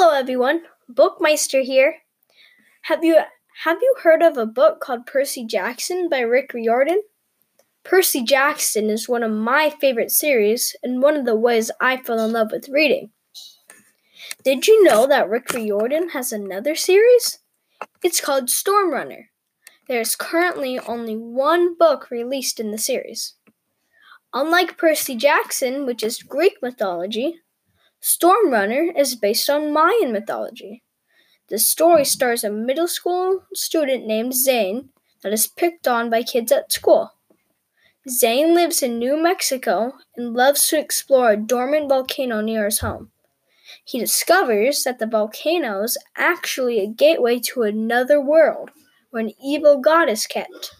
everyone, Bookmeister here. Have you have you heard of a book called Percy Jackson by Rick Riordan? Percy Jackson is one of my favorite series and one of the ways I fell in love with reading. Did you know that Rick Riordan has another series? It's called Storm Runner. There is currently only one book released in the series. Unlike Percy Jackson, which is Greek mythology, Stormrunner is based on Mayan mythology. The story stars a middle school student named Zane that is picked on by kids at school. Zane lives in New Mexico and loves to explore a dormant volcano near his home. He discovers that the volcano is actually a gateway to another world where an evil god is kept.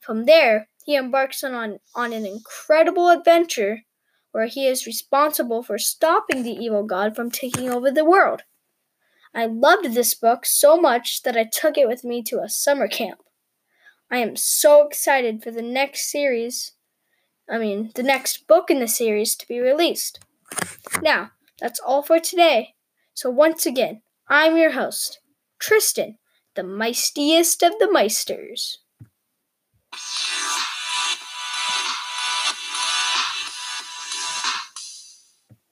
From there, he embarks on, on an incredible adventure where he is responsible for stopping the evil god from taking over the world. I loved this book so much that I took it with me to a summer camp. I am so excited for the next series, I mean, the next book in the series to be released. Now, that's all for today. So, once again, I'm your host, Tristan, the meistiest of the meisters.